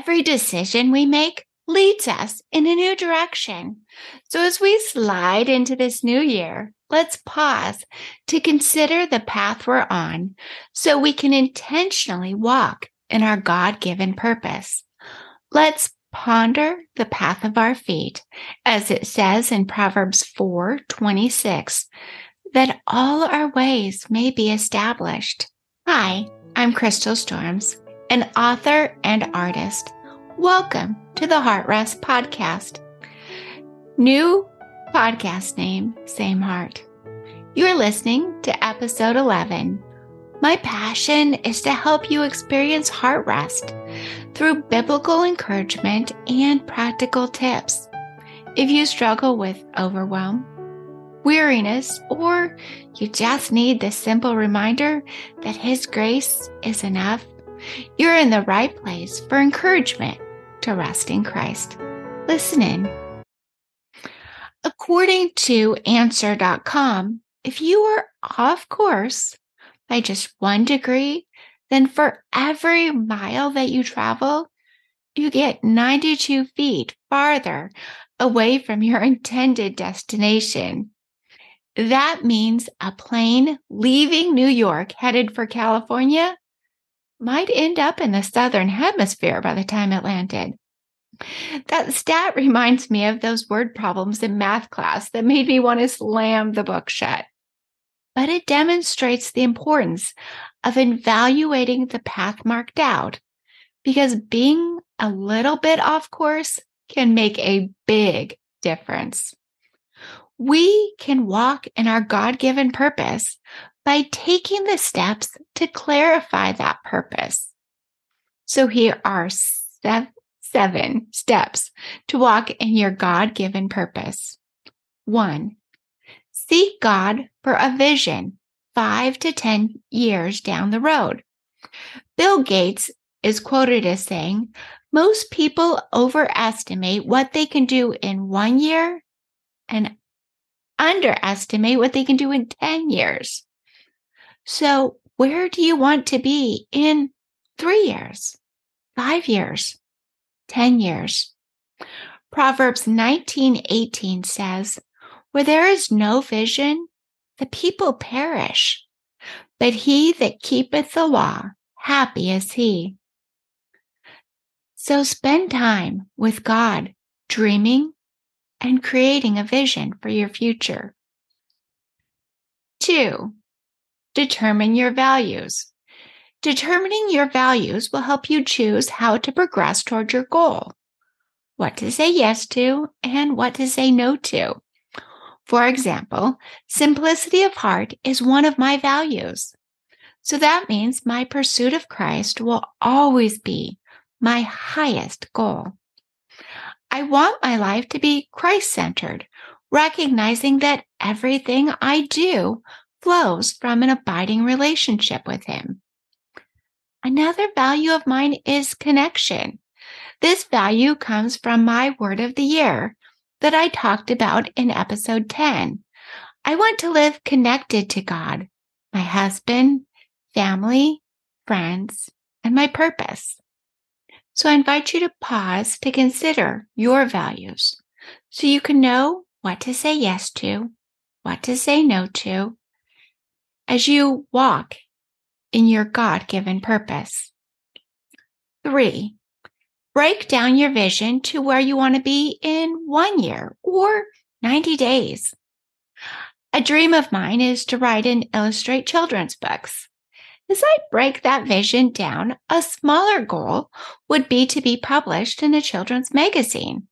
Every decision we make leads us in a new direction. So as we slide into this new year, let's pause to consider the path we're on so we can intentionally walk in our God given purpose. Let's ponder the path of our feet, as it says in Proverbs 4 26, that all our ways may be established. Hi, I'm Crystal Storms, an author and artist. Welcome to the Heart Rest Podcast. New podcast name, Same Heart. You're listening to episode 11. My passion is to help you experience heart rest through biblical encouragement and practical tips. If you struggle with overwhelm, weariness, or you just need the simple reminder that His grace is enough, you're in the right place for encouragement to rest in Christ. Listen in. According to Answer.com, if you are off course by just one degree, then for every mile that you travel, you get 92 feet farther away from your intended destination. That means a plane leaving New York headed for California might end up in the southern hemisphere by the time it landed. That stat reminds me of those word problems in math class that made me want to slam the book shut. But it demonstrates the importance of evaluating the path marked out because being a little bit off course can make a big difference. We can walk in our God given purpose by taking the steps to clarify that purpose. So here are seven steps to walk in your God given purpose. One, seek God for a vision five to 10 years down the road. Bill Gates is quoted as saying, most people overestimate what they can do in one year and underestimate what they can do in 10 years. So, where do you want to be in three years, five years, 10 years? Proverbs 19 18 says, Where there is no vision, the people perish, but he that keepeth the law, happy is he. So spend time with God, dreaming and creating a vision for your future. Two, determine your values. Determining your values will help you choose how to progress toward your goal, what to say yes to, and what to say no to. For example, simplicity of heart is one of my values. So that means my pursuit of Christ will always be my highest goal. I want my life to be Christ centered, recognizing that everything I do flows from an abiding relationship with Him. Another value of mine is connection. This value comes from my word of the year that I talked about in episode 10. I want to live connected to God, my husband, family, friends, and my purpose. So I invite you to pause to consider your values so you can know what to say yes to, what to say no to, as you walk in your God given purpose. Three, break down your vision to where you want to be in one year or 90 days. A dream of mine is to write and illustrate children's books. As I break that vision down, a smaller goal would be to be published in a children's magazine.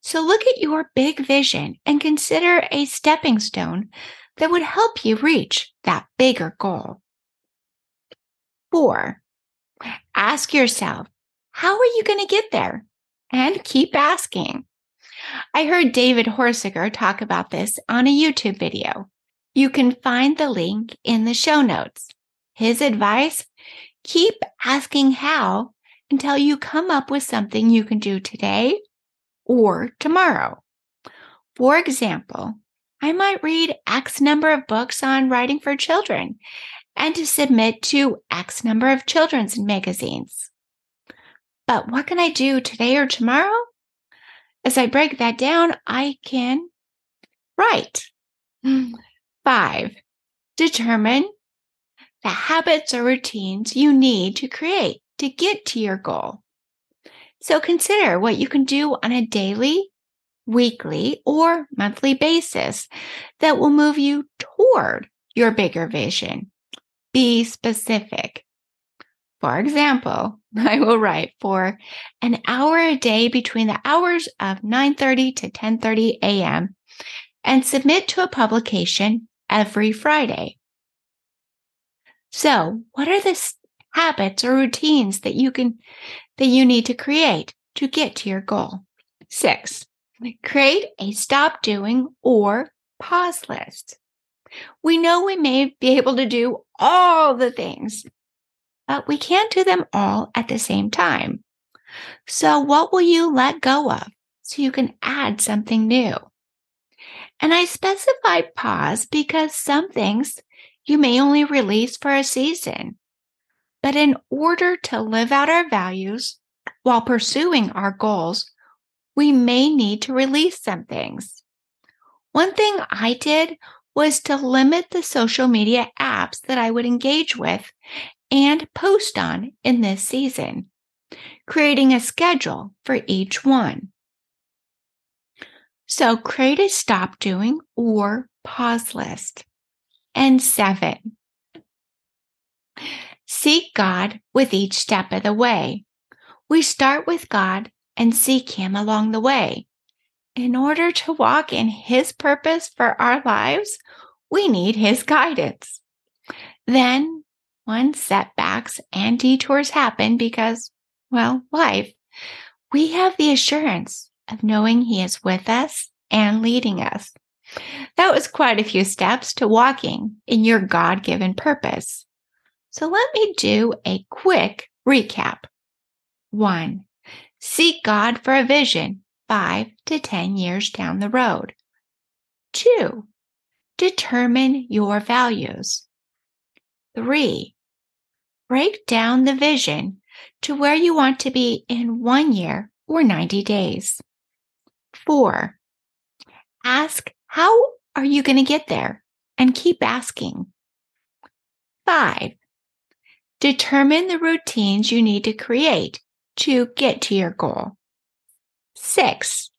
So look at your big vision and consider a stepping stone that would help you reach that bigger goal. Four, ask yourself, how are you going to get there? And keep asking. I heard David Horsager talk about this on a YouTube video. You can find the link in the show notes. His advice keep asking how until you come up with something you can do today or tomorrow. For example, I might read X number of books on writing for children and to submit to X number of children's magazines. But what can I do today or tomorrow? As I break that down, I can write. Five, determine the habits or routines you need to create to get to your goal. So consider what you can do on a daily, weekly, or monthly basis that will move you toward your bigger vision. Be specific. For example, I will write for an hour a day between the hours of 9:30 to 10:30 a.m. and submit to a publication every Friday. So, what are the habits or routines that you can that you need to create to get to your goal? 6. Create a stop doing or pause list. We know we may be able to do all the things, but we can't do them all at the same time. So, what will you let go of so you can add something new? And I specified pause because some things you may only release for a season. But in order to live out our values while pursuing our goals, we may need to release some things. One thing I did was to limit the social media apps that I would engage with and post on in this season, creating a schedule for each one. So create a stop doing or pause list. And seven, seek God with each step of the way. We start with God and seek Him along the way. In order to walk in His purpose for our lives, we need His guidance. Then, when setbacks and detours happen because, well, life, we have the assurance of knowing He is with us and leading us. That was quite a few steps to walking in your God given purpose. So let me do a quick recap. One, seek God for a vision five to 10 years down the road. Two, determine your values. Three, break down the vision to where you want to be in one year or 90 days. Four, ask how are you going to get there? And keep asking. Five, determine the routines you need to create to get to your goal. Six,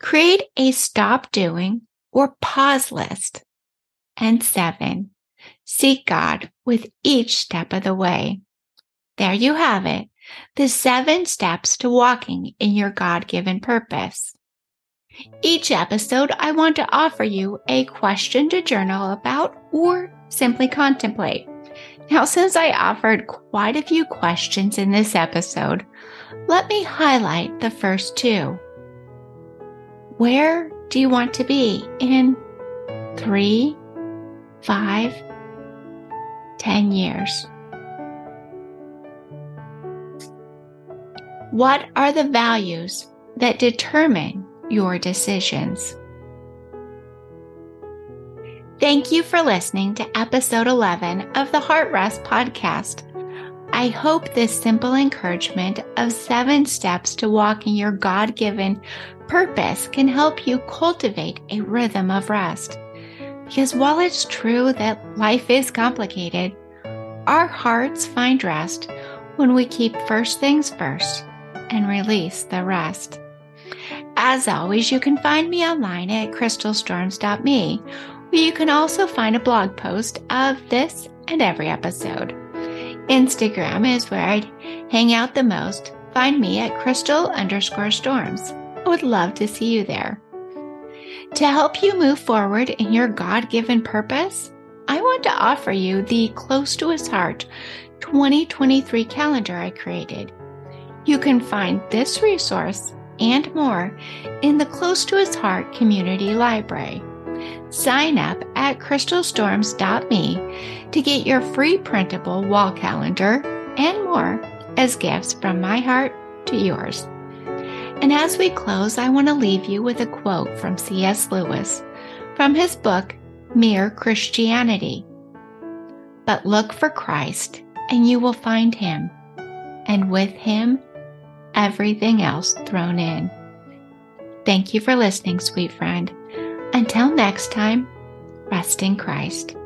create a stop doing or pause list. And seven, seek God with each step of the way. There you have it. The seven steps to walking in your God given purpose. Each episode, I want to offer you a question to journal about or simply contemplate. Now, since I offered quite a few questions in this episode, let me highlight the first two. Where do you want to be in three, five, ten years? What are the values that determine your decisions. Thank you for listening to episode 11 of the Heart Rest podcast. I hope this simple encouragement of seven steps to walking your God given purpose can help you cultivate a rhythm of rest. Because while it's true that life is complicated, our hearts find rest when we keep first things first and release the rest. As always, you can find me online at crystalstorms.me, where you can also find a blog post of this and every episode. Instagram is where I'd hang out the most. Find me at crystal underscore storms. I would love to see you there. To help you move forward in your God given purpose, I want to offer you the Close to His Heart 2023 calendar I created. You can find this resource and more in the Close to His Heart Community Library. Sign up at crystalstorms.me to get your free printable wall calendar and more as gifts from my heart to yours. And as we close, I want to leave you with a quote from C.S. Lewis from his book, Mere Christianity. But look for Christ, and you will find him, and with him, everything else thrown in. Thank you for listening, sweet friend. Until next time, rest in Christ.